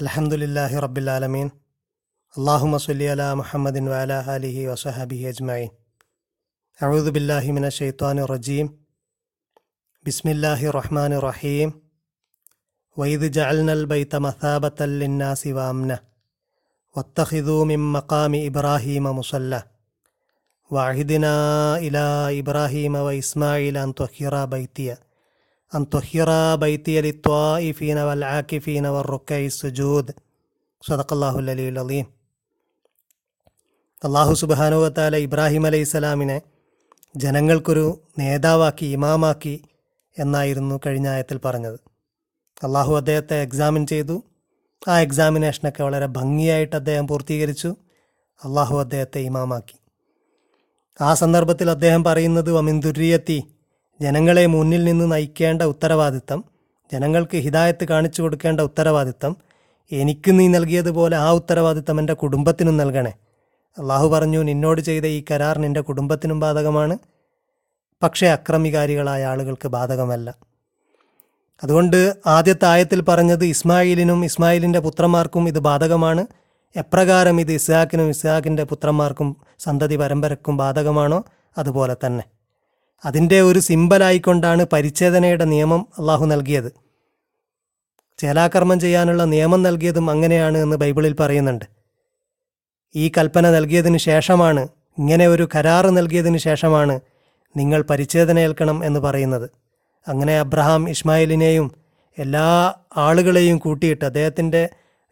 الحمد لله رب العالمين اللهم صل على محمد وعلى آله وصحبه أجمعين أعوذ بالله من الشيطان الرجيم بسم الله الرحمن الرحيم وإذ جعلنا البيت مثابة للناس وأمنا واتخذوا من مقام إبراهيم مصلى وعهدنا إلى إبراهيم وإسماعيل أن طهرا بيتي أن طهرا بيتي للطائفين والعاكفين والركع السجود صدق الله العلي العظيم അള്ളാഹു സുബാനുവത്താല ഇബ്രാഹിം അലൈഹി സ്വലാമിനെ ജനങ്ങൾക്കൊരു നേതാവാക്കി ഇമാമാക്കി എന്നായിരുന്നു കഴിഞ്ഞ ആയത്തിൽ പറഞ്ഞത് അള്ളാഹു അദ്ദേഹത്തെ എക്സാമിൻ ചെയ്തു ആ എക്സാമിനേഷനൊക്കെ വളരെ ഭംഗിയായിട്ട് അദ്ദേഹം പൂർത്തീകരിച്ചു അള്ളാഹു അദ്ദേഹത്തെ ഇമാമാക്കി ആ സന്ദർഭത്തിൽ അദ്ദേഹം പറയുന്നത് വമിന്ദുര്യത്തി ജനങ്ങളെ മുന്നിൽ നിന്ന് നയിക്കേണ്ട ഉത്തരവാദിത്തം ജനങ്ങൾക്ക് ഹിതായത്ത് കാണിച്ചു കൊടുക്കേണ്ട ഉത്തരവാദിത്തം എനിക്ക് നീ നൽകിയതുപോലെ ആ ഉത്തരവാദിത്തം എന്റെ കുടുംബത്തിനും നൽകണേ. അള്ളാഹു പറഞ്ഞു നിന്നോട് ചെയ്ത ഈ കരാർ നിന്റെ കുടുംബത്തിനും ബാധകമാണ്. പക്ഷേ അക്രമികാരികളായ ആളുകൾക്ക് ബാധകമല്ല. അതുകൊണ്ട് ആദ്യത്തെ ആയത്തിൽ പറഞ്ഞത് ഇസ്മായിലിനും ഇസ്മായിലിന്റെ പുത്രന്മാർക്കും ഇത് ബാധകമാണ്. എപ്രകാരം ഇത് ഇസ്ഹാക്കിനും ഇസ്ഹാക്കിന്റെ പുത്രന്മാർക്കും സന്തതി പരമ്പരക്കും ബാധകമാണോ? അതുപോലെ തന്നെ. അതിന്റെ ഒരു സിമ്പലായിക്കൊണ്ടാണ് പരിച്ഛേദനയുടെ നിയമം അള്ളാഹു നൽകിയത്. ചേലാകർമ്മം ചെയ്യാനുള്ള നിയമം നൽകിയതും അങ്ങനെയാണ് എന്ന് ബൈബിളിൽ പറയുന്നുണ്ട്. ഈ കൽപ്പന നൽകിയതിന് ശേഷമാണ് ഇങ്ങനെ ഒരു കരാറ് നൽകിയതിന് ശേഷമാണ് നിങ്ങൾ പരിച്ഛേദന ഏൽക്കണം എന്ന് പറയുന്നത്. അങ്ങനെ അബ്രഹാം ഇസ്മായിലിനെയും എല്ലാ ആളുകളെയും കൂട്ടിയിട്ട് അദ്ദേഹത്തിന്റെ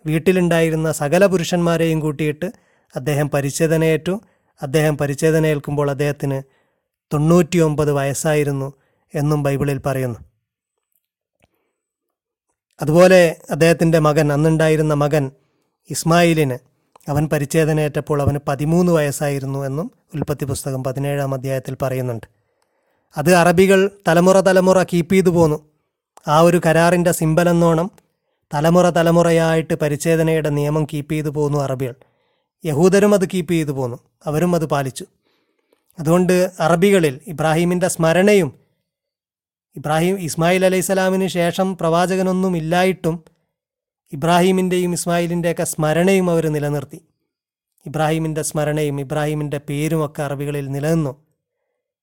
വീട്ടിലുണ്ടായിരുന്ന സകല പുരുഷന്മാരെയും കൂട്ടിയിട്ട് അദ്ദേഹം പരിച്ഛേദനയേറ്റു. അദ്ദേഹം പരിച്ഛേദന ഏൽക്കുമ്പോൾ അദ്ദേഹത്തിന് തൊണ്ണൂറ്റിയൊമ്പത് വയസ്സായിരുന്നു എന്നും ബൈബിളിൽ പറയുന്നു. അതുപോലെ അദ്ദേഹത്തിന്റെ മകൻ അന്നുണ്ടായിരുന്ന മകൻ ഇസ്മായിലിന് അവൻ പരിച്ഛേദനയേറ്റപ്പോൾ അവന് പതിമൂന്ന് വയസ്സായിരുന്നു എന്നും ഉൽപ്പത്തി പുസ്തകം പതിനേഴാം അധ്യായത്തിൽ പറയുന്നുണ്ട്. അത് അറബികൾ തലമുറ തലമുറ കീപ്പ് ചെയ്തു പോന്നു. ആ ഒരു കരാറിന്റെ സിമ്പലെന്നോണം തലമുറ തലമുറയായിട്ട് പരിച്ഛേദനയുടെ നിയമം കീപ്പ് ചെയ്തു പോന്നു അറബികൾ. യഹൂദരും അത് കീപ്പ് ചെയ്തു പോന്നു. അവരും അത് പാലിച്ചു. അതുകൊണ്ട് അറബികളിൽ ഇബ്രാഹീമിന്റെ സ്മരണയും ഇബ്രാഹിം ഇസ്മായിൽ അലൈഹിസ്സലാമിന് ശേഷം പ്രവാചകനൊന്നും ഇല്ലായിട്ടും ഇബ്രാഹീമിന്റെയും ഇസ്മായിലിന്റെയൊക്കെ സ്മരണയും അവർ നിലനിർത്തി. ഇബ്രാഹീമിന്റെ സ്മരണയും ഇബ്രാഹീമിന്റെ പേരുമൊക്കെ അറബികളിൽ നിലനിന്നു.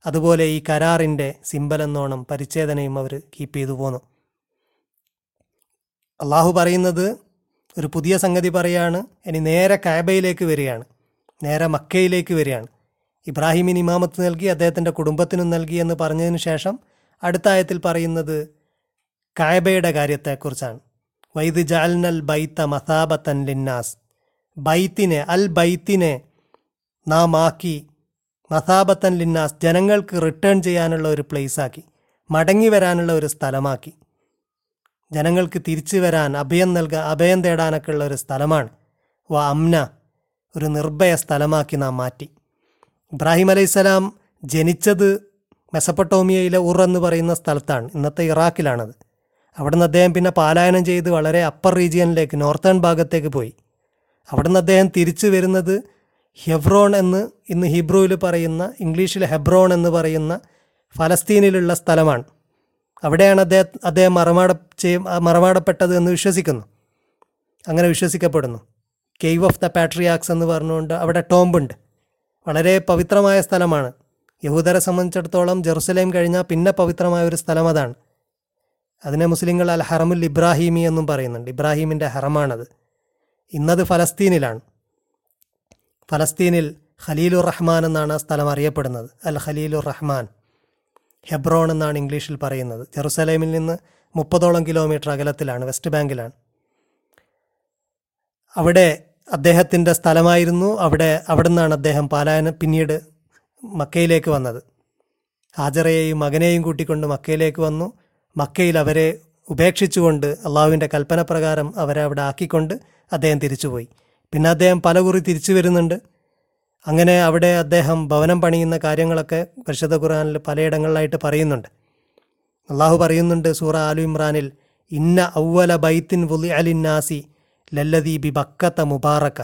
അതുപോലെ ഈ കരാറിന്റെ സിമ്പലെന്നോണം പരിച്ഛേദനയും അവർ കീപ്പ് ചെയ്തു പോന്നു. അള്ളാഹു പറയുന്നത് ഒരു പുതിയ സംഗതി പറയാണ്. ഇനി നേരെ കാബയിലേക്ക് വരികയാണ്. നേരെ മക്കയിലേക്ക് വരികയാണ്. ഇബ്രാഹിമിന് ഇമാമത്ത് നൽകി അദ്ദേഹത്തിന്റെ കുടുംബത്തിനും നൽകി എന്ന് പറഞ്ഞതിന് ശേഷം അടുത്ത ആയത്തിൽ പറയുന്നത് കായബയുടെ കാര്യത്തെക്കുറിച്ചാണ്. വൈദ് ജാൽനൽ ബൈത്ത മസാബത്തൻ ലിന്നാസ്. ബൈത്തിനെ അൽ ബൈത്തിനെ നാം ആക്കി മസാബത്തൻ ലിന്നാസ് ജനങ്ങൾക്ക് റിട്ടേൺ ചെയ്യാനുള്ള ഒരു പ്ലേസാക്കി മടങ്ങി വരാനുള്ള ഒരു സ്ഥലമാക്കി. ജനങ്ങൾക്ക് തിരിച്ചു വരാൻ അഭയം നൽകാൻ അഭയം തേടാനൊക്കെ ഉള്ള ഒരു സ്ഥലമാണ്. വ അംന ഒരു നിർഭയ സ്ഥലമാക്കി നാം മാറ്റി. ഇബ്രാഹിം അലൈഹിസ്സലാം ജനിച്ചത് മെസപ്പട്ടോമിയയിലെ ഉർ എന്ന് പറയുന്ന സ്ഥലത്താണ്. ഇന്നത്തെ ഇറാഖിലാണത്. അവിടുന്ന് അദ്ദേഹം പിന്നെ പാലായനം ചെയ്ത് വളരെ അപ്പർ റീജിയനിലേക്ക് നോർത്തേൺ ഭാഗത്തേക്ക് പോയി. അവിടുന്ന് അദ്ദേഹം തിരിച്ചു വരുന്നത് ഹെബ്രോൺ എന്ന് ഇന്ന് ഹിബ്രുവിൽ പറയുന്ന ഇംഗ്ലീഷിൽ ഹെബ്രോൺ എന്ന് പറയുന്ന ഫലസ്തീനിലുള്ള സ്ഥലമാണ്. അവിടെയാണ് അദ്ദേഹം അദ്ദേഹം മറമാട ചെയ്യ മറമാടപ്പെട്ടത് എന്ന് വിശ്വസിക്കുന്നു. അങ്ങനെ വിശ്വസിക്കപ്പെടുന്നു. കേവ് ഓഫ് ദ പാട്രിയാക്സ് എന്ന് പറഞ്ഞുകൊണ്ട് അവിടെ ടോംബുണ്ട് വളരെ പവിത്രമായ സ്ഥലമാണ്. യഹൂദരെ സംബന്ധിച്ചിടത്തോളം ജെറുസലേം കഴിഞ്ഞാൽ പിന്നെ പവിത്രമായ ഒരു സ്ഥലം അതാണ്. അതിനെ മുസ്ലിങ്ങൾ അൽ ഹറമുൽ ഇബ്രാഹിമി എന്നും പറയുന്നുണ്ട്. ഇബ്രാഹിമിന്റെ ഹറമാണത്. ഇന്നത് ഫലസ്തീനിലാണ്. ഫലസ്തീനിൽ ഖലീലുർ റഹ്മാൻ എന്നാണ് ആ സ്ഥലം അറിയപ്പെടുന്നത്. അൽ ഖലീലുർ റഹ്മാൻ ഹെബ്രോൺ എന്നാണ് ഇംഗ്ലീഷിൽ പറയുന്നത്. ജെറുസലേമിൽ നിന്ന് മുപ്പതോളം കിലോമീറ്റർ അകലത്തിലാണ് വെസ്റ്റ് ബാങ്കിലാണ്. അവിടെ അദ്ദേഹത്തിന്റെ സ്ഥലമായിരുന്നു അവിടെ അവിടെ നിന്നാണ് അദ്ദേഹം പാലായനം പിന്നീട് മക്കയിലേക്ക് വന്നത്. ഹാജറയെയും മകനെയും കൂട്ടിക്കൊണ്ട് മക്കയിലേക്ക് വന്നു. മക്കയിൽ അവരെ ഉപേക്ഷിച്ചുകൊണ്ട് അള്ളാഹുവിന്റെ കൽപ്പന പ്രകാരം അവരെ അവിടെ ആക്കിക്കൊണ്ട് അദ്ദേഹം തിരിച്ചുപോയി. പിന്നെ അദ്ദേഹം പലകുറി തിരിച്ചു വരുന്നുണ്ട്. അങ്ങനെ അവിടെ അദ്ദേഹം ഭവനം പണിയുന്ന കാര്യങ്ങളൊക്കെ പരിശുദ്ധ ഖുർആനിൽ പലയിടങ്ങളിലായിട്ട് പറയുന്നുണ്ട്. അള്ളാഹു പറയുന്നുണ്ട് സൂറ ആലു ഇമ്രാനിൽ ഇന്ന ഔവല ബൈത്തിൻ വുലി അലിന്നാസി ലല്ലദീ ബി ബക്കത്ത മുബാറക്ക.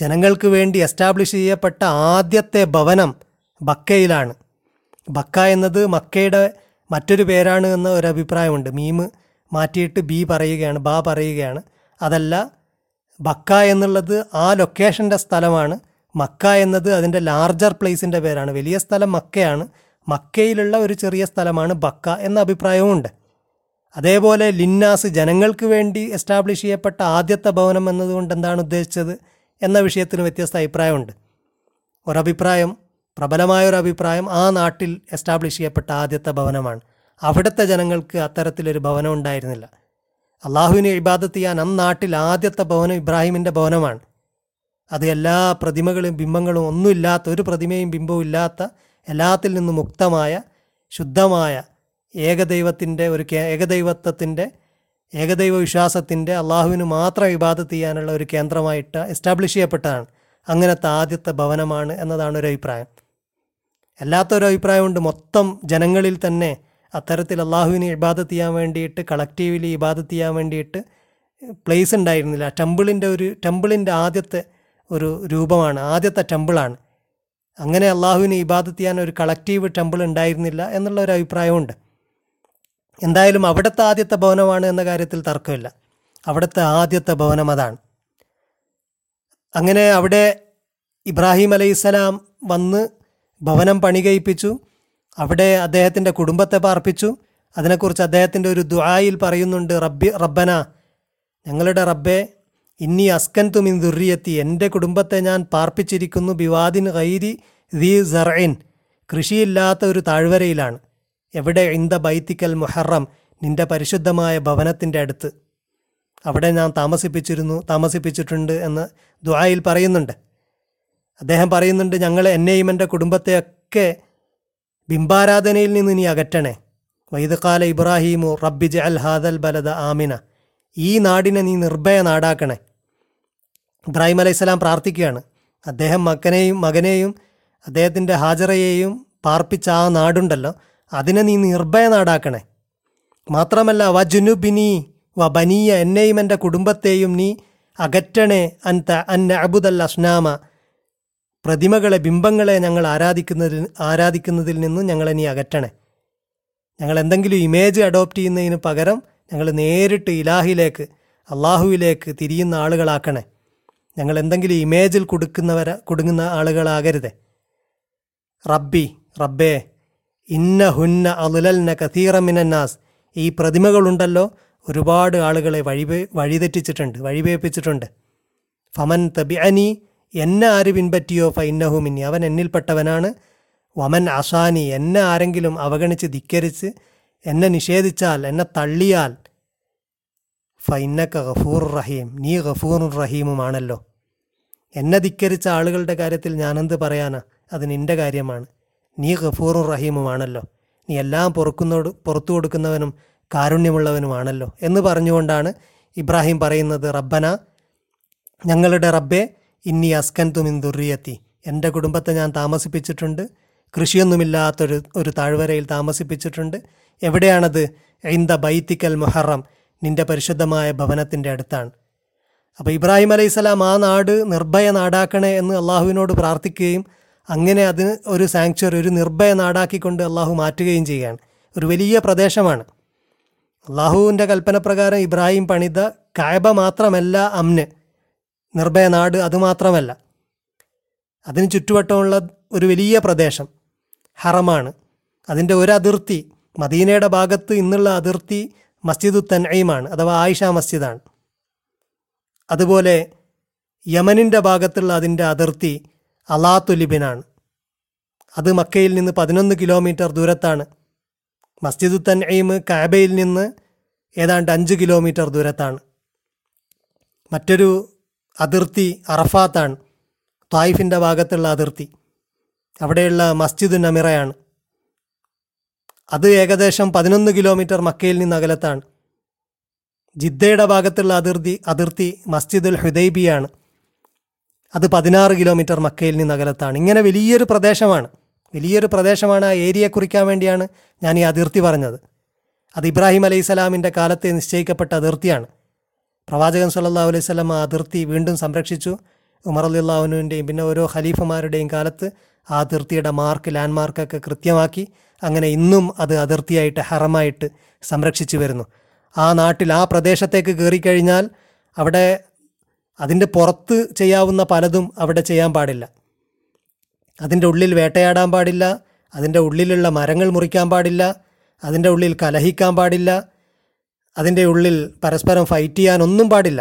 ജനങ്ങൾക്ക് വേണ്ടി എസ്റ്റാബ്ലിഷ് ചെയ്യപ്പെട്ട ആദ്യത്തെ ഭവനം ബക്കയിലാണ്. ബക്ക എന്നത് മക്കയുടെ മറ്റൊരു പേരാണ് എന്ന ഒരു അഭിപ്രായമുണ്ട്. മീമ് മാറ്റിയിട്ട് ബി പറയുകയാണ് ബാ പറയുകയാണ്. അതല്ല ബക്ക എന്നുള്ളത് ആ ലൊക്കേഷന്റെ സ്ഥലമാണ്. മക്ക എന്നത് അതിന്റെ ലാർജർ പ്ലേസിന്റെ പേരാണ്. വലിയ സ്ഥലം മക്കയാണ്. മക്കയിലുള്ള ഒരു ചെറിയ സ്ഥലമാണ് ബക്ക എന്ന അഭിപ്രായവുമുണ്ട്. അതേപോലെ ലിന്നാസ് ജനങ്ങൾക്ക് വേണ്ടി എസ്റ്റാബ്ലിഷ് ചെയ്യപ്പെട്ട ആദ്യത്തെ ഭവനം എന്നതുകൊണ്ട് എന്താണ് ഉദ്ദേശിച്ചത് എന്ന വിഷയത്തിന് വ്യത്യസ്ത അഭിപ്രായമുണ്ട്. ഒരഭിപ്രായം പ്രബലമായ ഒരു അഭിപ്രായം ആ നാട്ടിൽ എസ്റ്റാബ്ലിഷ് ചെയ്യപ്പെട്ട ആദ്യത്തെ ഭവനമാണ്. അവിടുത്തെ ജനങ്ങൾക്ക് അത്തരത്തിലൊരു ഭവനം ഉണ്ടായിരുന്നില്ല. അള്ളാഹുവിനെ ഇബാദത്ത് ചെയ്യാൻ അന്നാട്ടിൽ ആദ്യത്തെ ഭവനം ഇബ്രാഹിമിന്റെ ഭവനമാണ്. അത് എല്ലാ പ്രതിമകളും ബിംബങ്ങളും ഒന്നുമില്ലാത്ത ഒരു പ്രതിമയും ബിംബവും ഇല്ലാത്ത എല്ലാത്തിൽ നിന്നും മുക്തമായ ശുദ്ധമായ ഏകദൈവത്തിന്റെ ഒരു ഏകദൈവത്വത്തിന്റെ ഏകദൈവ വിശ്വാസത്തിന്റെ അള്ളാഹുവിന് മാത്രം ഇബാദത്ത് ചെയ്യാനുള്ള ഒരു കേന്ദ്രമായിട്ട് എസ്റ്റാബ്ലിഷ് ചെയ്യപ്പെട്ടതാണ്. അങ്ങനത്തെ ആദ്യത്തെ ഭവനമാണ് എന്നതാണ് ഒരു അഭിപ്രായം. അല്ലാത്തൊരു അഭിപ്രായമുണ്ട്. മൊത്തം ജനങ്ങളിൽ തന്നെ അത്തരത്തിൽ അള്ളാഹുവിനെ ഇബാദത്ത് ചെയ്യാൻ വേണ്ടിയിട്ട് കളക്റ്റീവ്ലി ഇബാദത്ത് ചെയ്യാൻ വേണ്ടിയിട്ട് പ്ലേസ് ഉണ്ടായിരുന്നില്ല. ടെമ്പിളിന്റെ ഒരു ടെമ്പിളിന്റെ ആദ്യത്തെ ഒരു രൂപമാണ് ആദ്യത്തെ ടെമ്പിളാണ് അങ്ങനെ അള്ളാഹുവിനെ ഇബാദത്ത് ചെയ്യാൻ ഒരു കളക്റ്റീവ് ടെമ്പിൾ ഉണ്ടായിരുന്നില്ല എന്നുള്ള ഒരു അഭിപ്രായമുണ്ട്. എന്തായാലും അവിടുത്തെ ആദ്യത്തെ ഭവനമാണ് എന്ന കാര്യത്തിൽ തർക്കമില്ല. അവിടുത്തെ ആദ്യത്തെ ഭവനം അതാണ്. അങ്ങനെ അവിടെ ഇബ്രാഹിം അലൈഹിസ്സലാം വന്ന് ഭവനം പണി അവിടെ അദ്ദേഹത്തിന്റെ കുടുംബത്തെ പാർപ്പിച്ചു. അതിനെക്കുറിച്ച് അദ്ദേഹത്തിന്റെ ഒരു ദുആയിൽ പറയുന്നുണ്ട് റബ്ബി റബ്ബന ഞങ്ങളുടെ റബ്ബെ ഇന്നി അസ്കൻ തുമിൻ ദുർരിയത്തി എന്റെ കുടുംബത്തെ ഞാൻ പാർപ്പിച്ചിരിക്കുന്നു ബിവാദിൻ ഗൈരി ദി സറൈൻ കൃഷിയില്ലാത്ത ഒരു താഴ്വരയിലാണ്. എവിടെ ഇന്ത ബൈത്തിക്കൽ മുഹറം? നിന്റെ പരിശുദ്ധമായ ഭവനത്തിന്റെ അടുത്ത്. അവിടെ ഞാൻ താമസിപ്പിച്ചിരുന്നു താമസിപ്പിച്ചിട്ടുണ്ട് എന്ന് ദുആയിൽ പറയുന്നുണ്ട്. അദ്ദേഹം പറയുന്നുണ്ട് ഞങ്ങൾ എന്നെയും എന്റെ കുടുംബത്തെയൊക്കെ ബിംബാരാധനയിൽ നിന്ന് നീ അകറ്റണേ. വൈദക്കാല ഇബ്രാഹീമു റബ്ബി ജഅൽ ഹാദൽ ബലദ ആമിന. ഈ നാടിനെ നീ നിർഭയ നാടാക്കണേ. ഇബ്രാഹിം അലൈഹിസ്സലാം പ്രാർത്ഥിക്കുകയാണ്. അദ്ദേഹം മക്കനെയും മകനെയും അദ്ദേഹത്തിന്റെ ഹാജറയെയും പാർപ്പിച്ച ആ നാടുണ്ടല്ലോ. അതിനെ നീ നിർഭയ നാടാക്കണേ. മാത്രമല്ല വജുനുബിനി വ ബനിയ എന്നെയും എന്റെ കുടുംബത്തെയും നീ അകറ്റണേ അൻത അൻ അബുദൽ അസ്നാമ. പ്രതിമകളെ ബിംബങ്ങളെ ഞങ്ങൾ ആരാധിക്കുന്നതിൽ ആരാധിക്കുന്നതിൽ നിന്നും ഞങ്ങളെ നീ അകറ്റണേ. ഞങ്ങൾ എന്തെങ്കിലും ഇമേജ് അഡോപ്റ്റ് ചെയ്യുന്നതിന് പകരം ഞങ്ങൾ നേരിട്ട് ഇലാഹിലേക്ക് അള്ളാഹുവിലേക്ക് തിരിയുന്ന ആളുകളാക്കണേ. ഞങ്ങൾ എന്തെങ്കിലും ഇമേജിൽ കൊടുക്കുന്നവരെ കൊടുങ്ങുന്ന ആളുകളാകരുതേ. റബ്ബി റബ്ബേ ഇന്ന ഹുന്ന അലുലൽന കഥീറമിനന്നാസ് ഈ പ്രതിമകളുണ്ടല്ലോ. ഒരുപാട് ആളുകളെ വഴി വഴിതെറ്റിച്ചിട്ടുണ്ട് വഴിപേപ്പിച്ചിട്ടുണ്ട്. ഫമൻ തബിഅനി എന്നെ ആര് പിൻപറ്റിയോ ഫൈന്നഹുമിനി അവൻ എന്നിൽപ്പെട്ടവനാണ്. വമൻ അസാനി എന്നെ ആരെങ്കിലും അവഗണിച്ച് ധിക്കരിച്ച് എന്നെ നിഷേധിച്ചാൽ എന്നെ തള്ളിയാൽ ഫൈന്നക്ക ഗഫൂർ റഹീം. നീ ഗഫൂർ റഹീമുമാണല്ലോ. എന്നെ ധിക്കരിച്ച ആളുകളുടെ കാര്യത്തിൽ ഞാനെന്ത് പറയാനാ? അത് നിന്റെ കാര്യമാണ്. നീ ഗഫൂറും റഹീമുമാണല്ലോ. നീ എല്ലാം പൊറുക്കുന്നോട് പുറത്തു കൊടുക്കുന്നവനും കാരുണ്യമുള്ളവനുമാണല്ലോ. എന്ന് പറഞ്ഞുകൊണ്ടാണ് ഇബ്രാഹിം പറയുന്നത് റബ്ബന ഞങ്ങളുടെ റബ്ബെ ഇന്നി അസ്കൻ തുമിൻ ദുറിയത്തി എന്റെ കുടുംബത്തെ ഞാൻ താമസിപ്പിച്ചിട്ടുണ്ട്. കൃഷിയൊന്നുമില്ലാത്തൊരു ഒരു താഴ്വരയിൽ താമസിപ്പിച്ചിട്ടുണ്ട്. എവിടെയാണത്? ഇന്ത ബൈത്തിക്കൽ മുഹറം നിന്റെ പരിശുദ്ധമായ ഭവനത്തിന്റെ അടുത്താണ്. അപ്പോൾ ഇബ്രാഹിം അലൈഹിസ്സലാം ആ നാട് നിർഭയ നാടാക്കണേ എന്ന് അള്ളാഹുവിനോട് പ്രാർത്ഥിക്കുകയും അങ്ങനെ അതിന് ഒരു സാങ്ച്വറി ഒരു നിർഭയ നാടാക്കിക്കൊണ്ട് അള്ളാഹു മാറ്റുകയും ചെയ്യുകയാണ് ഒരു വലിയ പ്രദേശമാണ്. അള്ളാഹുവിന്റെ കൽപ്പനപ്രകാരം ഇബ്രാഹിം പണിത കായബ മാത്രമല്ല അമ്ന്. നിർഭയ നാട് അതുമാത്രമല്ല അതിന് ചുറ്റുവട്ടമുള്ള ഒരു വലിയ പ്രദേശം ഹറമാണ്. അതിന്റെ ഒരു അതിർത്തി മദീനയുടെ ഭാഗത്ത് ഇന്നുള്ള അതിർത്തി മസ്ജിദു തൻഈമാണ് അഥവാ ആയിഷ മസ്ജിദാണ്. അതുപോലെ യമനിന്റെ ഭാഗത്തുള്ള അതിന്റെ അതിർത്തി അലാത്തുലിബിനാണ്. അത് മക്കയിൽ നിന്ന് പതിനൊന്ന് കിലോമീറ്റർ ദൂരത്താണ്. മസ്ജിദു തൻഈം കാബയിൽ നിന്ന് ഏതാണ്ട് അഞ്ച് കിലോമീറ്റർ ദൂരത്താണ്. മറ്റൊരു അതിർത്തി അറഫാത്താണ്. തായിഫിന്റെ ഭാഗത്തുള്ള അതിർത്തി. അവിടെയുള്ള മസ്ജിദ് നമിറയാണ്. അത് ഏകദേശം പതിനൊന്ന് കിലോമീറ്റർ മക്കയിൽ നിന്ന് അകലത്താണ്. ജിദ്ദയുടെ ഭാഗത്തുള്ള അതിർത്തി അതിർത്തി മസ്ജിദുൽ ഹുദൈബിയാണ്. അത് പതിനാറ് കിലോമീറ്റർ മക്കയിൽ നിന്ന് അകലത്താണ്. ഇങ്ങനെ വലിയൊരു പ്രദേശമാണ്. വലിയൊരു പ്രദേശമാണ് ആ ഏരിയ കുറിക്കാൻ വേണ്ടിയാണ് ഞാൻ ഈ അതിർത്തി പറഞ്ഞത്. അത് ഇബ്രാഹിം അലൈഹി സ്വലാമിന്റെ കാലത്തെ നിശ്ചയിക്കപ്പെട്ട അതിർത്തിയാണ്. പ്രവാചകൻ സല്ലാ അലൈഹി സ്വലം ആ അതിർത്തി വീണ്ടും സംരക്ഷിച്ചു. ഉമർ അല്ലാഹുനുവിന്റെയും പിന്നെ ഓരോ ഖലീഫമാരുടെയും കാലത്ത് ആ അതിർത്തിയുടെ മാർക്ക് ലാൻഡ് മാർക്കൊക്കെ കൃത്യമാക്കി അങ്ങനെ ഇന്നും അത് അതിർത്തിയായിട്ട് ഹറമായിട്ട് സംരക്ഷിച്ചു വരുന്നു. ആ നാട്ടിൽ ആ പ്രദേശത്തേക്ക് കയറിക്കഴിഞ്ഞാൽ അവിടെ അതിന്റെ പുറത്ത് ചെയ്യാവുന്ന പലതും അവിടെ ചെയ്യാൻ പാടില്ല. അതിന്റെ ഉള്ളിൽ വേട്ടയാടാൻ പാടില്ല അതിന്റെ ഉള്ളിലുള്ള മരങ്ങൾ മുറിക്കാൻ പാടില്ല അതിന്റെ ഉള്ളിൽ കലഹിക്കാൻ പാടില്ല അതിന്റെ ഉള്ളിൽ പരസ്പരം ഫൈറ്റ് ചെയ്യാനൊന്നും പാടില്ല.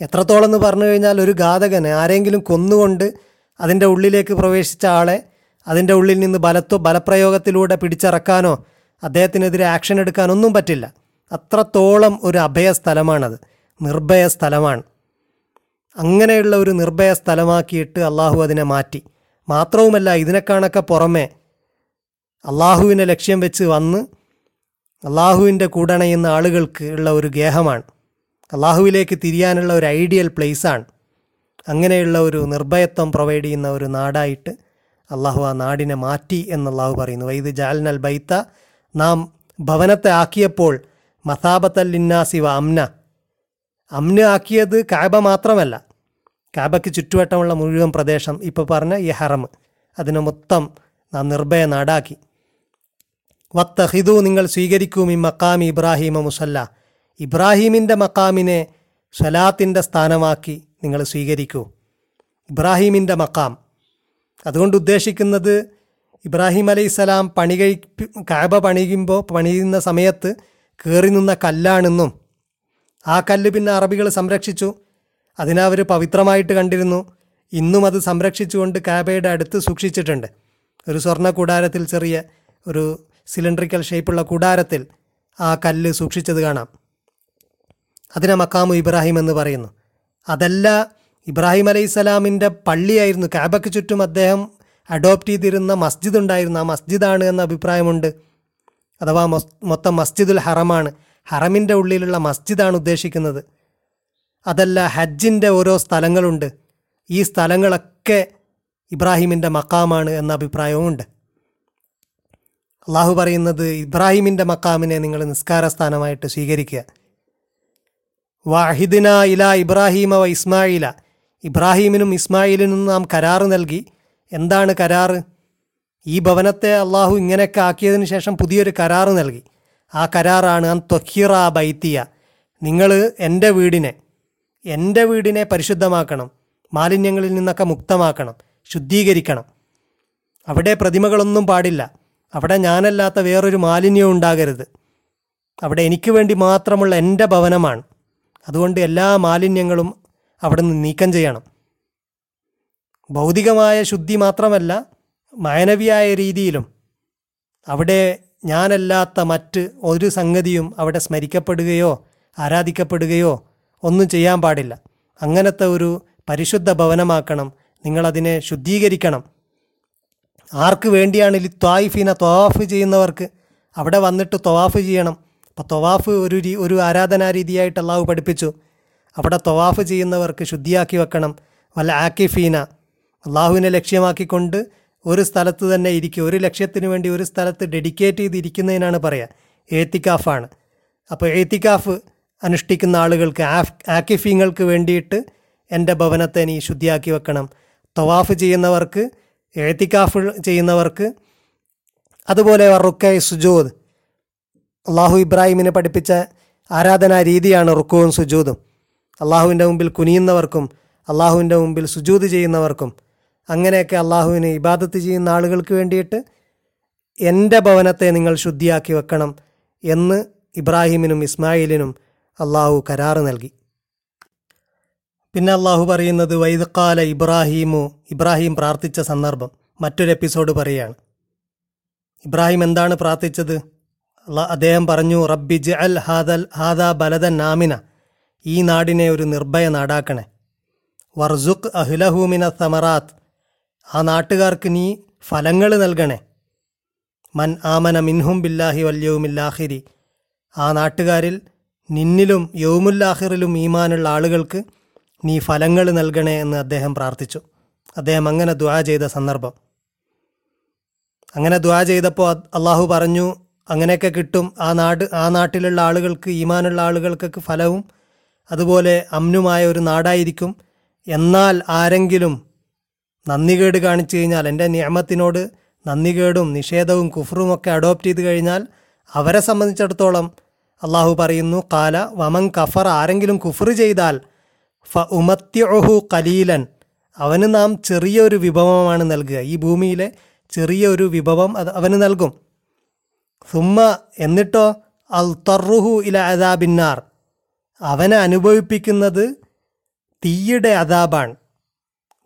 എത്രത്തോളം എന്ന് പറഞ്ഞു കഴിഞ്ഞാൽ ഒരു ഘാതകന് ആരെങ്കിലും കൊന്നുകൊണ്ട് അതിന്റെ ഉള്ളിലേക്ക് പ്രവേശിച്ച ആളെ അതിന്റെ ഉള്ളിൽ നിന്ന് ബലത്തോ ബലപ്രയോഗത്തിലൂടെ പിടിച്ചിറക്കാനോ അദ്ദേഹത്തിനെതിരെ ആക്ഷൻ എടുക്കാനൊന്നും പറ്റില്ല. അത്രത്തോളം ഒരു അഭയ സ്ഥലമാണത് നിർഭയ സ്ഥലമാണ്. അങ്ങനെയുള്ള ഒരു നിർഭയ സ്ഥലമാക്കിയിട്ട് അള്ളാഹു അതിനെ മാറ്റി. മാത്രവുമല്ല ഇതിനെക്കാണൊക്കെ പുറമെ അള്ളാഹുവിനെ ലക്ഷ്യം വെച്ച് വന്ന് അള്ളാഹുവിന്റെ കൂടണയുന്ന ആളുകൾക്ക് ഉള്ള ഒരു ഗേഹമാണ്. അള്ളാഹുവിലേക്ക് തിരിയാനുള്ള ഒരു ഐഡിയൽ പ്ലേസാണ്. അങ്ങനെയുള്ള ഒരു നിർഭയത്വം പ്രൊവൈഡ് ചെയ്യുന്ന ഒരു നാടായിട്ട് അള്ളാഹു ആ നാടിനെ മാറ്റി എന്ന് അള്ളാഹു പറയുന്നു. വൈദ് ജാൽനൽ ബൈത്ത നാം ഭവനത്തെ ആക്കിയപ്പോൾ മസാബത്തൽ ലിന്നാസി വ അമ്ന ആക്കിയത് കാബ മാത്രമല്ല. കാബയ്ക്ക് ചുറ്റുവട്ടമുള്ള മുഴുവൻ പ്രദേശം ഇപ്പോൾ പറഞ്ഞ ഈ ഹറം. അതിനെ മൊത്തം നാം നിർഭയ നാടാക്കി. വത്തഹിദു നിങ്ങൾ സ്വീകരിക്കും ഈ മക്കാമി ഇബ്രാഹിമ മുസല്ല. ഇബ്രാഹീമിന്റെ മക്കാമിനെ സ്വലാത്തിന്റെ സ്ഥാനമാക്കി നിങ്ങൾ സ്വീകരിക്കൂ. ഇബ്രാഹീമിന്റെ മക്കാം അതുകൊണ്ട് ഉദ്ദേശിക്കുന്നത് ഇബ്രാഹിം അലൈഹിസ്സലാം പണി കഴിപ്പി കാബ പണിയുമ്പോൾ പണിയുന്ന സമയത്ത് കയറി നിന്ന കല്ലാണെന്നും ആ കല്ല് പിന്നെ അറബികൾ സംരക്ഷിച്ചു. അതിനവർ പവിത്രമായിട്ട് കണ്ടിരുന്നു. ഇന്നും അത് സംരക്ഷിച്ചുകൊണ്ട് കാബയുടെ അടുത്ത് സൂക്ഷിച്ചിട്ടുണ്ട്. ഒരു സ്വർണ കൂടാരത്തിൽ ചെറിയ ഒരു സിലിണ്ടറിക്കൽ ഷേപ്പുള്ള കൂടാരത്തിൽ ആ കല്ല് സൂക്ഷിച്ചത് കാണാം. അതിനെ മക്കാമു ഇബ്രാഹിം എന്ന് പറയുന്നു. അതല്ല ഇബ്രാഹിം അലൈഹിസ്സലാമിന്റെ പള്ളിയായിരുന്നു. കാബയ്ക്ക് ചുറ്റും അദ്ദേഹം അഡോപ്റ്റ് ചെയ്തിരുന്ന മസ്ജിദ് ഉണ്ടായിരുന്നു. ആ മസ്ജിദാണ് എന്ന അഭിപ്രായമുണ്ട്. അഥവാ മൊത്തം മസ്ജിദുൽ ഹറമാണ്. ഹറമിന്റെ ഉള്ളിലുള്ള മസ്ജിദാണ് ഉദ്ദേശിക്കുന്നത്. അതല്ല ഹജ്ജിന്റെ ഓരോ സ്ഥലങ്ങളുണ്ട്. ഈ സ്ഥലങ്ങളൊക്കെ ഇബ്രാഹിമിന്റെ മക്കാമാണ് എന്ന അഭിപ്രായവുമുണ്ട്. അള്ളാഹു പറയുന്നത് ഇബ്രാഹിമിന്റെ മക്കാമിനെ നിങ്ങൾ നിസ്കാര സ്ഥാനമായിട്ട് സ്വീകരിക്കുക. വാഹിദിന ഇല ഇബ്രാഹിമ വ ഇസ്മായില ഇബ്രാഹീമിനും ഇസ്മായിലിനും നാം കരാറ് നൽകി. എന്താണ് കരാറ്? ഈ ഭവനത്തെ അള്ളാഹു ഇങ്ങനെയൊക്കെ ആക്കിയതിന് ശേഷം പുതിയൊരു കരാറ് നൽകി. ആ കരാറാണ്. അൻ ത്വഹിറ ബൈത്തിയ. നിങ്ങൾ എന്റെ വീടിനെ എന്റെ വീടിനെ പരിശുദ്ധമാക്കണം. മാലിന്യങ്ങളിൽ നിന്നൊക്കെ മുക്തമാക്കണം. ശുദ്ധീകരിക്കണം. അവിടെ പ്രതിമകളൊന്നും പാടില്ല. അവിടെ ഞാനല്ലാത്ത വേറൊരു മാലിന്യം ഉണ്ടാകരുത്. അവിടെ എനിക്ക് വേണ്ടി മാത്രമുള്ള എന്റെ ഭവനമാണ്. അതുകൊണ്ട് എല്ലാ മാലിന്യങ്ങളും അവിടെ നിന്ന് നീക്കം ചെയ്യണം. ഭൗതികമായ ശുദ്ധി മാത്രമല്ല മാനവിയായ രീതിയിലും അവിടെ ഞാനല്ലാത്ത മറ്റ് ഒരു സംഗതിയും അവിടെ സ്മരിക്കപ്പെടുകയോ ആരാധിക്കപ്പെടുകയോ ഒന്നും ചെയ്യാൻ പാടില്ല. അങ്ങനത്തെ ഒരു പരിശുദ്ധ ഭവനമാക്കണം. നിങ്ങളതിനെ ശുദ്ധീകരിക്കണം. ആർക്ക് വേണ്ടിയാണ് ഈ ത്വായിഫിനെ തൊവാഫ് ചെയ്യുന്നവർക്ക് അവിടെ വന്നിട്ട് തൊവാഫ് ചെയ്യണം? അപ്പോൾ തൊവാഫ് ഒരു രീ ഒരു ആരാധനാ രീതിയായിട്ട് അള്ളാഹു പഠിപ്പിച്ചു. അവിടെ തൊവാഫ് ചെയ്യുന്നവർക്ക് ശുദ്ധിയാക്കി വെക്കണം. വല്ല ആക്കിഫീന. അള്ളാഹുവിനെ ലക്ഷ്യമാക്കിക്കൊണ്ട് ഒരു സ്ഥലത്ത് തന്നെ ഇരിക്കുക ഒരു ലക്ഷ്യത്തിന് വേണ്ടി ഒരു സ്ഥലത്ത് ഡെഡിക്കേറ്റ് ചെയ്തിരിക്കുന്നതിനാണ് പറയുക. ഏത്തിക്കാഫാണ്. അപ്പോൾ ഏത്തിക്കാഫ് അനുഷ്ഠിക്കുന്ന ആളുകൾക്ക് ആഫ് ആക്കിഫീങ്ങൾക്ക് വേണ്ടിയിട്ട് എന്റെ ഭവനത്തെ നീ ശുദ്ധിയാക്കി വെക്കണം. തവാഫ് ചെയ്യുന്നവർക്ക് എഴുത്തിക്കാഫ് ചെയ്യുന്നവർക്ക് അതുപോലെ റുക്കൈ സുജൂദ്. അള്ളാഹു ഇബ്രാഹിമിനെ പഠിപ്പിച്ച ആരാധനാ രീതിയാണ് റുക്കുവും സുജൂദും. അള്ളാഹുവിന്റെ മുമ്പിൽ കുനിയുന്നവർക്കും അള്ളാഹുവിന്റെ മുമ്പിൽ സുജൂദ് ചെയ്യുന്നവർക്കും. അങ്ങനെയൊക്കെ അള്ളാഹുവിന് ഇബാദത്ത് ചെയ്യുന്ന ആളുകൾക്ക് വേണ്ടിയിട്ട് എന്റെ ഭവനത്തെ നിങ്ങൾ ശുദ്ധിയാക്കി വെക്കണം എന്ന് ഇബ്രാഹിമിനും ഇസ്മായിലിനും അള്ളാഹു കരാറ് നൽകി. പിന്നെ അള്ളാഹു പറയുന്നത് വൈദക്കാല ഇബ്രാഹീമു ഇബ്രാഹിം പ്രാർത്ഥിച്ച സന്ദർഭം. മറ്റൊരു എപ്പിസോഡ് പറയുകയാണ്. ഇബ്രാഹിം എന്താണ് പ്രാർത്ഥിച്ചത്? അദ്ദേഹം പറഞ്ഞു റബ്ബി ജഅൽ ഹാദൽ ഹാദ ബലദൻ നാമിന ഈ നാടിനെ ഒരു നിർഭയ നാടാക്കണേ. വർസുഖ് അഹ്ലഹൂമിന സമറാത്ത് ആ നാട്ടുകാർക്ക് നീ ഫലങ്ങൾ നൽകണേ. മൻ ആമന മിൻഹും ബില്ലാഹി വല്യവുമില്ലാഹിരി ആ നാട്ടുകാരിൽ നിന്നിലും യൗമുല്ലാഹിറിലും ഈമാനുള്ള ആളുകൾക്ക് നീ ഫലങ്ങൾ നൽകണേ എന്ന് അദ്ദേഹം പ്രാർത്ഥിച്ചു. അദ്ദേഹം അങ്ങനെ ദ്വാ ചെയ്ത സന്ദർഭം. അങ്ങനെ ദ്വാ ചെയ്തപ്പോൾ അള്ളാഹു പറഞ്ഞു അങ്ങനെയൊക്കെ കിട്ടും. ആ നാട് ആ നാട്ടിലുള്ള ആളുകൾക്ക് ഈമാനുള്ള ആളുകൾക്കൊക്കെ ഫലവും അതുപോലെ അമ്നുമായ ഒരു നാടായിരിക്കും. എന്നാൽ ആരെങ്കിലും നന്ദികേട് കാണിച്ചു കഴിഞ്ഞാൽ എന്റെ നിയമത്തിനോട് നന്ദികേടും നിഷേധവും കുഫറും ഒക്കെ അഡോപ്റ്റ് ചെയ്ത് കഴിഞ്ഞാൽ അവരെ സംബന്ധിച്ചിടത്തോളം അള്ളാഹു പറയുന്നു കാല വമൻ കഫർ ആരെങ്കിലും കുഫർ ചെയ്താൽ ഫ ഉമത്യഹു കലീലൻ അവന് നാം ചെറിയൊരു വിഭവമാണ് നൽകുക. ഈ ഭൂമിയിലെ ചെറിയൊരു വിഭവം അത് അവന് നൽകും. സുമ്മ എന്നിട്ടോ അൽ തറുഹു ഇല അദാബിന്നാർ. അവനെ അനുഭവിപ്പിക്കുന്നത് തീയുടെ അതാബാണ്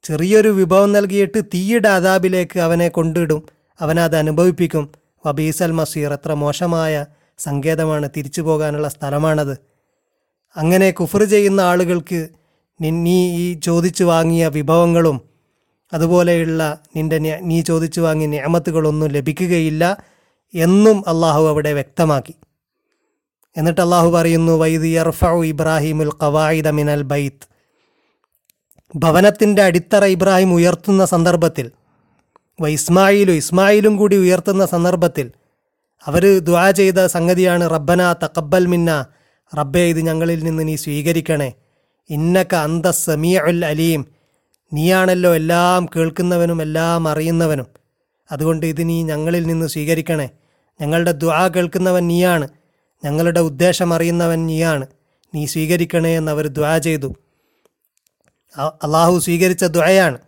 ചെറിയൊരു വിഭവം നൽകിയിട്ട് തീയുടെ അതാബിലേക്ക് അവനെ കൊണ്ടിടും. അവനത് അനുഭവിപ്പിക്കും. വബീസൽ മസീർ എത്ര മോശമായ സങ്കേതമാണ് തിരിച്ചു പോകാനുള്ള സ്ഥലമാണത്. അങ്ങനെ കുഫർ ചെയ്യുന്ന ആളുകൾക്ക് നി- ഈ ചോദിച്ചു വാങ്ങിയ വിഭവങ്ങളും അതുപോലെയുള്ള നിന്റെ നീ ചോദിച്ചു വാങ്ങിയ നിയമത്തുകളൊന്നും ലഭിക്കുകയില്ല എന്നും അള്ളാഹു അവിടെ വ്യക്തമാക്കി. എന്നിട്ട് അള്ളാഹു പറയുന്നു വൈദ് യർഫു ഇബ്രാഹിമുൽ ഖവായിദ മിനൽ ബൈത്ത്. ഭവനത്തിന്റെ അടിത്തറ ഇബ്രാഹിം ഉയർത്തുന്ന സന്ദർഭത്തിൽ വ ഇസ്മായിലും ഇസ്മായിലും കൂടി ഉയർത്തുന്ന സന്ദർഭത്തിൽ അവർ ദ്വാ ചെയ്ത സംഗതിയാണ് റബ്ബന തക്കബൽ മിന്ന റബ്ബെ ഇത് ഞങ്ങളിൽ നിന്ന് നീ സ്വീകരിക്കണേ. ഇന്നക്ക അന്ത സമീഉൽ അലീം. നീയാണല്ലോ എല്ലാം കേൾക്കുന്നവനും എല്ലാം അറിയുന്നവനും. അതുകൊണ്ട് ഇത് നീ ഞങ്ങളിൽ നിന്ന് സ്വീകരിക്കണേ. ഞങ്ങളുടെ ദ്വാ കേൾക്കുന്നവൻ നീയാണ്. ഞങ്ങളുടെ ഉദ്ദേശം അറിയുന്നവൻ നീയാണ്. നീ സ്വീകരിക്കണേ എന്നവർ ദ്വാ ചെയ്തു. അള്ളാഹു സ്വീകരിച്ച ദുആയാണ്.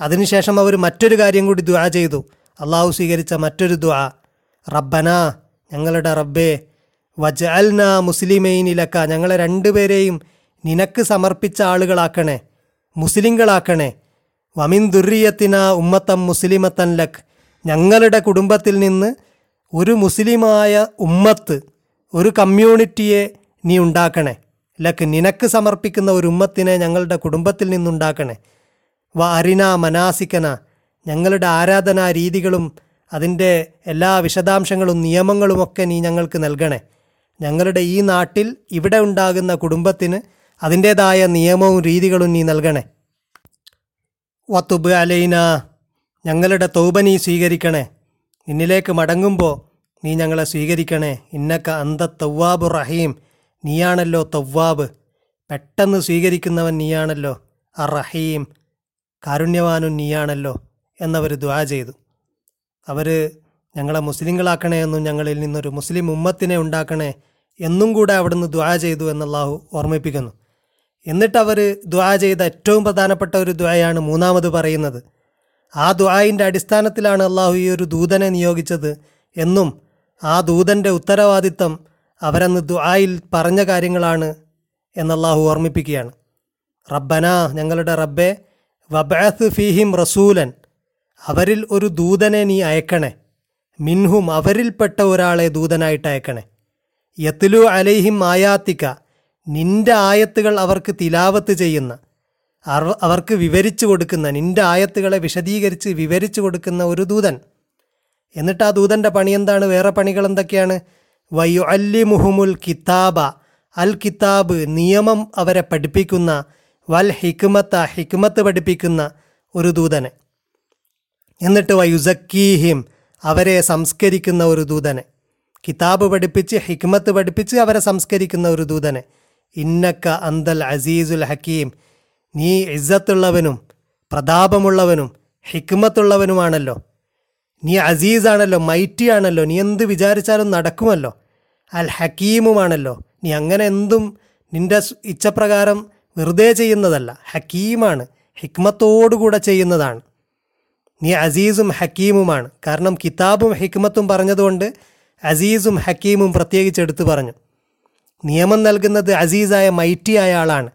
അതിനുശേഷം അവർ മറ്റൊരു കാര്യം കൂടി ദുആ ചെയ്തു. അള്ളാഹു സ്വീകരിച്ച മറ്റൊരു ദുആ. റബ്ബന ഞങ്ങളുടെ റബ്ബേ വജഅൽന മുസ്ലിമൈനിലക്ക ഞങ്ങളെ രണ്ടുപേരെയും നിനക്ക് സമർപ്പിച്ച ആളുകളാക്കണേ മുസ്ലിങ്ങളാക്കണേ. വമിൻ ദുർരിയത്തിന ഉമ്മത്തം മുസ്ലിമത്തൻ ലക്. ഞങ്ങളുടെ കുടുംബത്തിൽ നിന്ന് ഒരു മുസ്ലിമായ ഉമ്മത്ത് ഒരു കമ്മ്യൂണിറ്റിയെ നീ ഉണ്ടാക്കണേ. ലക്ക് നിനക്ക് സമർപ്പിക്കുന്ന ഒരു ഉമ്മത്തിനെ ഞങ്ങളുടെ കുടുംബത്തിൽ നിന്നുണ്ടാക്കണേ. വ അരിന മനാസിക്കന. ഞങ്ങളുടെ ആരാധനാ രീതികളും അതിന്റെ എല്ലാ വിശദാംശങ്ങളും നിയമങ്ങളുമൊക്കെ നീ ഞങ്ങൾക്ക് നൽകണേ. ഞങ്ങളുടെ ഈ നാട്ടിൽ ഇവിടെ ഉണ്ടാകുന്ന കുടുംബത്തിന് അതിന്റേതായ നിയമവും രീതികളും നീ നൽകണേ. വത്തുബ് അലൈന. ഞങ്ങളുടെ തൗബ നീ സ്വീകരിക്കണേ. നിന്നിലേക്ക് മടങ്ങുമ്പോൾ നീ ഞങ്ങളെ സ്വീകരിക്കണേ. ഇന്നക്ക അന്ത തൗവാബുറഹീം. റഹീം നീയാണല്ലോ തവ്വാബ്. പെട്ടെന്ന് സ്വീകരിക്കുന്നവൻ നീയാണല്ലോ. അർ റഹീം കാരുണ്യവാനും നീയാണല്ലോ എന്നവർ ദ്വാ ചെയ്തു. അവർ ഞങ്ങളെ മുസ്ലിങ്ങളാക്കണേ എന്നും ഞങ്ങളിൽ നിന്നൊരു മുസ്ലിം ഉമ്മത്തിനെ ഉണ്ടാക്കണേ എന്നും കൂടെ അവിടുന്ന് ദ്വാ ചെയ്തു എന്നല്ലാഹു ഓർമ്മിപ്പിക്കുന്നു. എന്നിട്ട് അവർ ദ്വാ ചെയ്ത ഏറ്റവും പ്രധാനപ്പെട്ട ഒരു ദ്വായാണ് മൂന്നാമത് പറയുന്നത്. ആ ദ്വായിന്റെ അടിസ്ഥാനത്തിലാണ് അള്ളാഹു ഈ ഒരു ദൂതനെ നിയോഗിച്ചത് എന്നും ആ ദൂതന്റെ ഉത്തരവാദിത്തം അവരന്ന് ദുആയിൽ പറഞ്ഞ കാര്യങ്ങളാണ് എന്നല്ലാഹു ഓർമ്മിപ്പിക്കുകയാണ്. റബ്ബന ഞങ്ങളുടെ റബ്ബെ വബാസ് ഫീഹിം റസൂലൻ അവരിൽ ഒരു ദൂതനെ നീ അയക്കണേ. മിൻഹും അവരിൽപ്പെട്ട ഒരാളെ ദൂതനായിട്ട് അയക്കണേ. യത്തിലു അലൈഹിം ആയാത്തിക്ക നിന്റെ ആയത്തുകൾ അവർക്ക് തിലാവത്ത് ചെയ്യുന്ന അവർക്ക് വിവരിച്ചു കൊടുക്കുന്ന നിന്റെ ആയത്തുകളെ വിശദീകരിച്ച് വിവരിച്ചു കൊടുക്കുന്ന ഒരു ദൂതൻ. എന്നിട്ട് ആ ദൂതന്റെ പണി എന്താണ്? വേറെ പണികൾ എന്തൊക്കെയാണ്? വയു അല്ലി മുഹുമുൽ കിതാബ അൽ കിതാബ് നിയമം അവരെ പഠിപ്പിക്കുന്ന വൽ ഹിക്മത്ത ഹിക്മത്ത് പഠിപ്പിക്കുന്ന ഒരു ദൂതനെ. എന്നിട്ട് വയുസക്കീഹിം അവരെ സംസ്കരിക്കുന്ന ഒരു ദൂതനെ. കിതാബ് പഠിപ്പിച്ച് ഹിക്മത്ത് പഠിപ്പിച്ച് അവരെ സംസ്കരിക്കുന്ന ഒരു ദൂതനെ. ഇന്നക്ക അന്തൽ അസീസുൽ ഹക്കീം. നീ ഇസ്സത്തുള്ളവനും പ്രതാപമുള്ളവനും ഹിക്മത്തുള്ളവനുമാണല്ലോ. നീ അസീസാണല്ലോ മൈറ്റിയാണല്ലോ നീ എന്ത് വിചാരിച്ചാലും നടക്കുമല്ലോ. അൽ ഹക്കീമുമാണല്ലോ നീ അങ്ങനെ എന്തും നിന്റെ ഇച്ഛപ്രകാരം വെറുതെ ചെയ്യുന്നതല്ല. ഹക്കീമാണ്. ഹിക്മത്തോടുകൂടെ ചെയ്യുന്നതാണ്. നീ അസീസും ഹക്കീമുമാണ്. കാരണം കിതാബും ഹിക്മത്തും പറഞ്ഞതുകൊണ്ട് അസീസും ഹക്കീമും പ്രത്യേകിച്ച് എടുത്തു പറഞ്ഞു. നിയമം നൽകുന്നത് അസീസായ മൈറ്റിയായ ആളാണ്.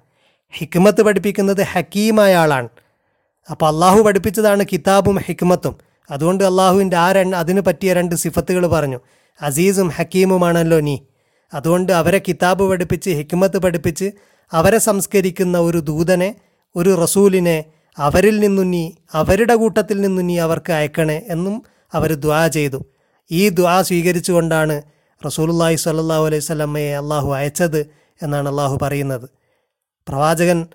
ഹിക്മത്ത് പഠിപ്പിക്കുന്നത് ഹക്കീമായ ആളാണ്. അപ്പോൾ അള്ളാഹു പഠിപ്പിച്ചതാണ് കിതാബും ഹിക്മത്തും. അതുകൊണ്ട് അള്ളാഹുവിന്റെ ആ രണ്ട് അതിന് പറ്റിയ രണ്ട് സിഫത്തുകൾ പറഞ്ഞു. അസീസും ഹക്കീമുമാണല്ലോ നീ. അതുകൊണ്ട് അവരെ കിതാബ് പഠിപ്പിച്ച് ഹിക്മത്ത് പഠിപ്പിച്ച് അവരെ സംസ്കരിക്കുന്ന ഒരു ദൂതനെ ഒരു റസൂലിനെ അവരിൽ നിന്നും നീ അവരുടെ കൂട്ടത്തിൽ നിന്നും നീ അവർക്ക് അയക്കണേ എന്നും അവർ ദ്വാ ചെയ്തു. ഈ ദ്വാ സ്വീകരിച്ചുകൊണ്ടാണ് റസൂലുള്ളാഹി സ്വല്ലല്ലാഹു അലൈഹി സ്വലമ്മയെ അള്ളാഹു അയച്ചത് എന്നാണ് അള്ളാഹു പറയുന്നത്. പ്രവാചകൻ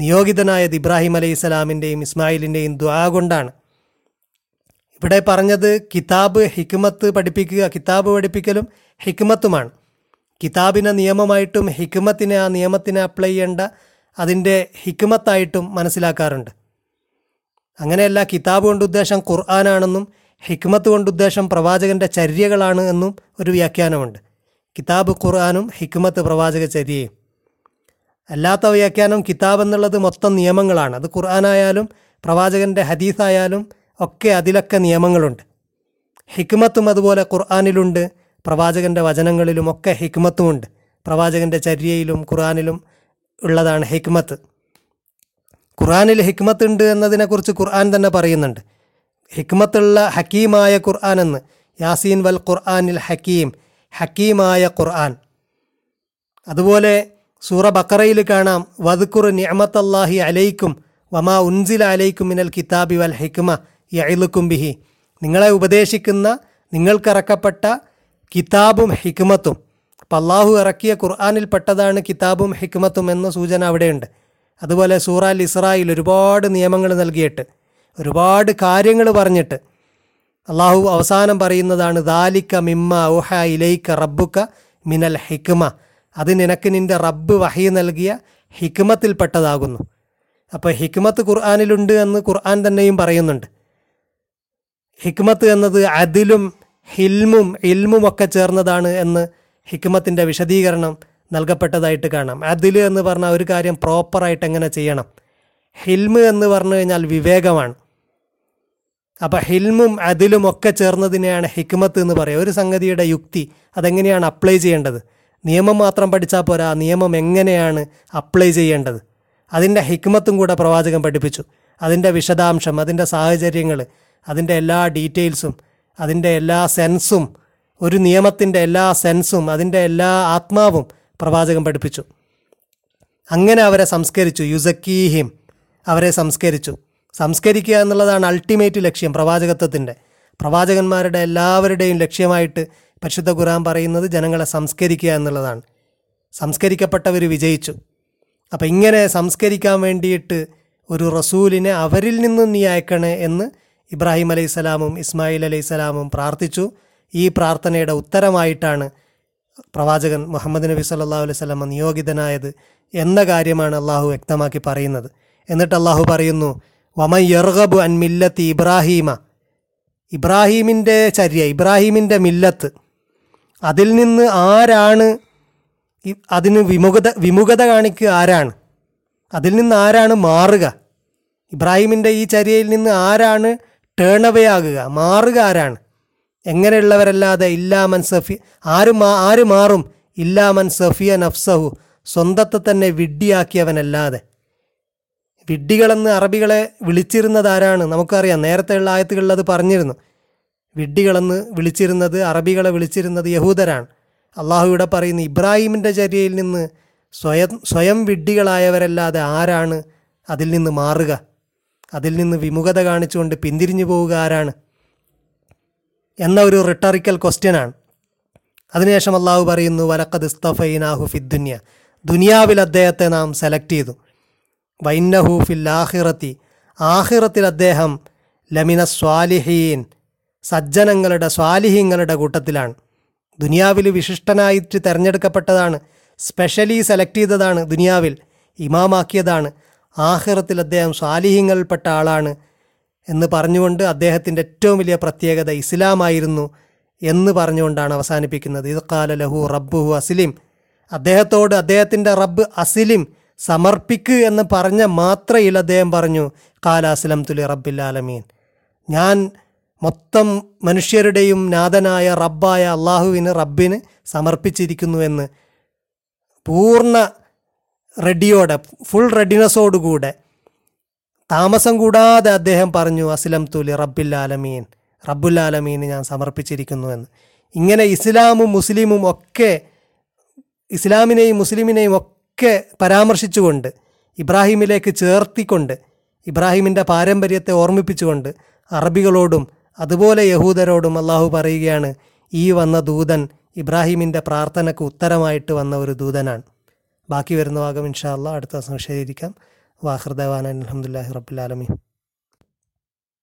നിയോഗിതനായത് ഇബ്രാഹിം അലൈഹി സ്വലാമിന്റെയും ഇസ്മായിലിന്റെയും ദ്വാ കൊണ്ടാണ്. ഇവിടെ പറഞ്ഞത് കിതാബ് ഹിക്മത്ത് പഠിപ്പിക്കുക കിതാബ് പഠിപ്പിക്കലും ഹിക്മത്തുമാണ്. കിതാബിനെ നിയമമായിട്ടും ഹിക്മത്തിനെ ആ നിയമത്തിനെ അപ്ലൈ ചെയ്യേണ്ട അതിന്റെ ഹിക്മത്തായിട്ടും മനസ്സിലാക്കാറുണ്ട്. അങ്ങനെയല്ല കിതാബ് കൊണ്ട് ഉദ്ദേശം ഖുർആാനാണെന്നും ഹിക്മത്ത് കൊണ്ട് ഉദ്ദേശം പ്രവാചകന്റെ ചര്യകളാണ് എന്നും ഒരു വ്യാഖ്യാനമുണ്ട്. കിതാബ് ഖുർആാനും ഹിക്മത്ത് പ്രവാചക ചര്യയും. അല്ലാത്ത വ്യാഖ്യാനം കിതാബ് എന്നുള്ളത് മൊത്തം നിയമങ്ങളാണ്. അത് ഖുർആാനായാലും പ്രവാചകന്റെ ഹദീസായാലും ഒക്കെ അതിലൊക്കെ നിയമങ്ങളുണ്ട്. ഹിക്മത്തും അതുപോലെ ഖുർആാനിലുണ്ട്. പ്രവാചകന്റെ വചനങ്ങളിലും ഒക്കെ ഹിക്മത്തുമുണ്ട്. പ്രവാചകന്റെ ചര്യയിലും ഖുർആാനിലും ഉള്ളതാണ് ഹിക്മത്ത്. ഖുർആാനിൽ ഹിക്മത്ത് ഉണ്ട് എന്നതിനെക്കുറിച്ച് ഖുർആൻ തന്നെ പറയുന്നുണ്ട്. ഹിക്മത്തുള്ള ഹക്കീമായ ഖുർആൻ എന്ന്. യാസീൻ വൽ ഖുർആാനിൽ ഹക്കീം. ഹക്കീമായ ഖുർആൻ. അതുപോലെ സൂറ ബക്കറയിൽ കാണാം. വദ്ഖുർ നിഅമത്തല്ലാഹി അലൈക്കും വമാ ഉൻസിൽ അലൈക്കും മിനൽ കിതാബി വൽ ഹിക്മ. യഇലുക്കും ബിഹി. നിങ്ങളെ ഉപദേശിക്കുന്ന നിങ്ങൾക്കിറക്കപ്പെട്ട കിതാബും ഹിക്മത്തും. അപ്പം അള്ളാഹു ഇറക്കിയ ഖുർആാനിൽ പെട്ടതാണ് കിതാബും ഹിക്മത്തും എന്ന സൂചന അവിടെയുണ്ട്. അതുപോലെ സൂറ അൽ ഇസ്രായിൽ ഒരുപാട് നിയമങ്ങൾ നൽകിയിട്ട് ഒരുപാട് കാര്യങ്ങൾ പറഞ്ഞിട്ട് അള്ളാഹു അവസാനം പറയുന്നതാണ് ദാലിക്ക മിമ്മ ഊഹ ഇലൈക്ക റബ്ബുക്ക മിനൽ ഹിക്മ. അത് നിനക്ക് നിന്റെ റബ്ബ് വഹി നൽകിയ ഹിക്മത്തിൽപ്പെട്ടതാകുന്നു. അപ്പോൾ ഹിക്മത്ത് ഖുർആാനിലുണ്ട് എന്ന് ഖുർആൻ തന്നെയും പറയുന്നുണ്ട്. ഹിക്മത്ത് എന്നത് അതിലും ഹിൽമും ഇൽമും ഒക്കെ ചേർന്നതാണ് എന്ന് ഹിക്മത്തിന്റെ വിശദീകരണം നൽകപ്പെട്ടതായിട്ട് കാണാം. അതിൽ എന്ന് പറഞ്ഞാൽ ഒരു കാര്യം പ്രോപ്പറായിട്ട് എങ്ങനെ ചെയ്യണം? ഹിൽമ് എന്ന് പറഞ്ഞു കഴിഞ്ഞാൽ വിവേകമാണ്. അപ്പം ഹിൽമും അതിലും ഒക്കെ ചേർന്നതിനെയാണ് ഹിക്മത്ത് എന്ന് പറയുക ഒരു സംഗതിയുടെ യുക്തി അതെങ്ങനെയാണ് അപ്ലൈ ചെയ്യേണ്ടത്? നിയമം മാത്രം പഠിച്ചാൽ പോരാ. നിയമം എങ്ങനെയാണ് അപ്ലൈ ചെയ്യേണ്ടത്? അതിന്റെ ഹിക്മത്തും കൂടെ പ്രവാചകൻ പഠിപ്പിച്ചു. അതിന്റെ വിശദാംശം അതിന്റെ സാഹചര്യങ്ങൾ അതിന്റെ എല്ലാ ഡീറ്റെയിൽസും അതിന്റെ എല്ലാ സെൻസും ഒരു നിയമത്തിന്റെ എല്ലാ സെൻസും അതിന്റെ എല്ലാ ആത്മാവും പ്രവാചകൻ പഠിപ്പിച്ചു. അങ്ങനെ അവരെ സംസ്കരിച്ചു യുസക്കീഹിം അവരെ സംസ്കരിച്ചു. സംസ്കരിക്കുക എന്നുള്ളതാണ് അൾട്ടിമേറ്റ് ലക്ഷ്യം പ്രവാചകത്വത്തിന്റെ. പ്രവാചകന്മാരുടെ എല്ലാവരുടെയും ലക്ഷ്യമായിട്ട് പരിശുദ്ധ ഖുറാൻ പറയുന്നത് ജനങ്ങളെ സംസ്കരിക്കുക എന്നുള്ളതാണ്. സംസ്കരിക്കപ്പെട്ടവർ വിജയിച്ചു. അപ്പം ഇങ്ങനെ സംസ്കരിക്കാൻ വേണ്ടിയിട്ട് ഒരു റസൂലിനെ അവരിൽ നിന്നും നീ അയക്കണേ എന്ന് ഇബ്രാഹിം അലൈഹി സ്വലാമും ഇസ്മായിൽ അലൈഹി സ്വലാമും പ്രാർത്ഥിച്ചു. ഈ പ്രാർത്ഥനയുടെ ഉത്തരമായിട്ടാണ് പ്രവാചകൻ മുഹമ്മദ് നബി സല്ലല്ലാഹു അലൈഹി സ്വലമ നിയോഗിതനായത് എന്ന കാര്യമാണ് അള്ളാഹു വ്യക്തമാക്കി പറയുന്നത്. എന്നിട്ട് അള്ളാഹു പറയുന്നു വമ യർഗബു അൻ മില്ലത്ത് ഇബ്രാഹീമ. ഇബ്രാഹീമിന്റെ ചര്യ ഇബ്രാഹീമിന്റെ മില്ലത്ത് അതിൽ നിന്ന് ആരാണ് അതിന് വിമുഖത വിമുഖത കാണിക്കുക ആരാണ്? അതിൽ നിന്ന് ആരാണ് മാറുക? ഇബ്രാഹിമിന്റെ ഈ ചര്യയിൽ നിന്ന് ആരാണ് ടേൺ അവേ ആകുക മാറുക ആരാണ്? എങ്ങനെയുള്ളവരല്ലാതെ ഇല്ലാമൻ സഫി ആര് ആര് മാറും? ഇല്ലാമൻ സഫിയ നഫ്സഹു സ്വന്തത്തെ തന്നെ വിഡ്ഢിയാക്കിയവനല്ലാതെ. വിഡ്ഢികളെന്ന് അറബികളെ വിളിച്ചിരുന്നത് ആരാണ്? നമുക്കറിയാം നേരത്തെയുള്ള ആയത്തുകളിൽ അത് പറഞ്ഞിരുന്നു. വിഡ്ഢികളെന്ന് വിളിച്ചിരുന്നത് അറബികളെ വിളിച്ചിരുന്നത് യഹൂദരാണ്. അള്ളാഹു ഇവിടെ പറയുന്നു ഇബ്രാഹിമിന്റെ ചര്യയിൽ നിന്ന് സ്വയം സ്വയം വിഡ്ഢികളായവരല്ലാതെ ആരാണ് അതിൽ നിന്ന് മാറുക? അതിൽ നിന്ന് വിമുഖത കാണിച്ചുകൊണ്ട് പിന്തിരിഞ്ഞു പോവുക ആരാണ്? എന്ന ഒരു റിട്ടറിക്കൽ ക്വസ്റ്റ്യനാണ് അതിനുശേഷം അള്ളാഹു പറയുന്നു വലക്കത് ഇസ്തഫൈനാഹു ഫിദ്ദുന്യ ദുനിയാവിൽ അദ്ദേഹത്തെ നാം സെലക്ട് ചെയ്തു. വൈന്നഹു ഫിൽ ആഹിറത്തി ആഹിറത്തിൽ അദ്ദേഹം ലമിന സ്വാലിഹീൻ സജ്ജനങ്ങളുടെ സ്വാലിഹീങ്ങളുടെ കൂട്ടത്തിലാണ്. ദുനിയാവിൽ വിശിഷ്ടനായിട്ട് തിരഞ്ഞെടുക്കപ്പെട്ടതാണ് സ്പെഷ്യലി സെലക്ട് ചെയ്തതാണ് ദുനിയാവിൽ ഇമാമാക്കിയതാണ്. ആഹിറത്തിൽ അദ്ദേഹം സ്വാലിഹ്യങ്ങളിൽപ്പെട്ട ആളാണ് എന്ന് പറഞ്ഞുകൊണ്ട് അദ്ദേഹത്തിന്റെ ഏറ്റവും വലിയ പ്രത്യേകത ഇസ്ലാമായിരുന്നു എന്ന് പറഞ്ഞുകൊണ്ടാണ് അവസാനിപ്പിക്കുന്നത്. ഇത് കാല ലഹു റബ്ബുഹു അസ്ലിം. അദ്ദേഹത്തോട് അദ്ദേഹത്തിന്റെ റബ്ബ് അസ്ലിം സമർപ്പിക്ക് എന്ന് പറഞ്ഞ മാത്രയിൽ അദ്ദേഹം പറഞ്ഞു കാല അസ്ലം തുലി റബ്ബിൽ ആലമീൻ. ഞാൻ മൊത്തം മനുഷ്യരുടെയും നാഥനായ റബ്ബായ അള്ളാഹുവിന് റബ്ബിന് സമർപ്പിച്ചിരിക്കുന്നു എന്ന് പൂർണ റെഡിയോടെ ഫുൾ റെഡിനെസ്സോടുകൂടെ താമസം കൂടാതെ അദ്ദേഹം പറഞ്ഞു അസ്ലം തുലി റബ്ബിൽ ആലമീൻ ഞാൻ സമർപ്പിച്ചിരിക്കുന്നു എന്ന്. ഇങ്ങനെ ഇസ്ലാമും മുസ്ലിമും ഒക്കെ ഇസ്ലാമിനെയും മുസ്ലിമിനെയും ഒക്കെ പരാമർശിച്ചുകൊണ്ട് ഇബ്രാഹിമിലേക്ക് ചേർത്തിക്കൊണ്ട് ഇബ്രാഹിമിന്റെ പാരമ്പര്യത്തെ ഓർമ്മിപ്പിച്ചുകൊണ്ട് അറബികളോടും അതുപോലെ യഹൂദരോടും അള്ളാഹു പറയുകയാണ് ഈ വന്ന ദൂതൻ ഇബ്രാഹിമിന്റെ പ്രാർത്ഥനയ്ക്ക് ഉത്തരമായിട്ട് വന്ന ഒരു ദൂതനാണ്. ബാക്കി വരുന്ന ഭാഗം ഇൻഷാ അടുത്ത ദിവസം വിശദീകരിക്കാം. വാഹൃദവാൻ അലഹമുല്ലാഹി റബ്ബുലാലമീൻ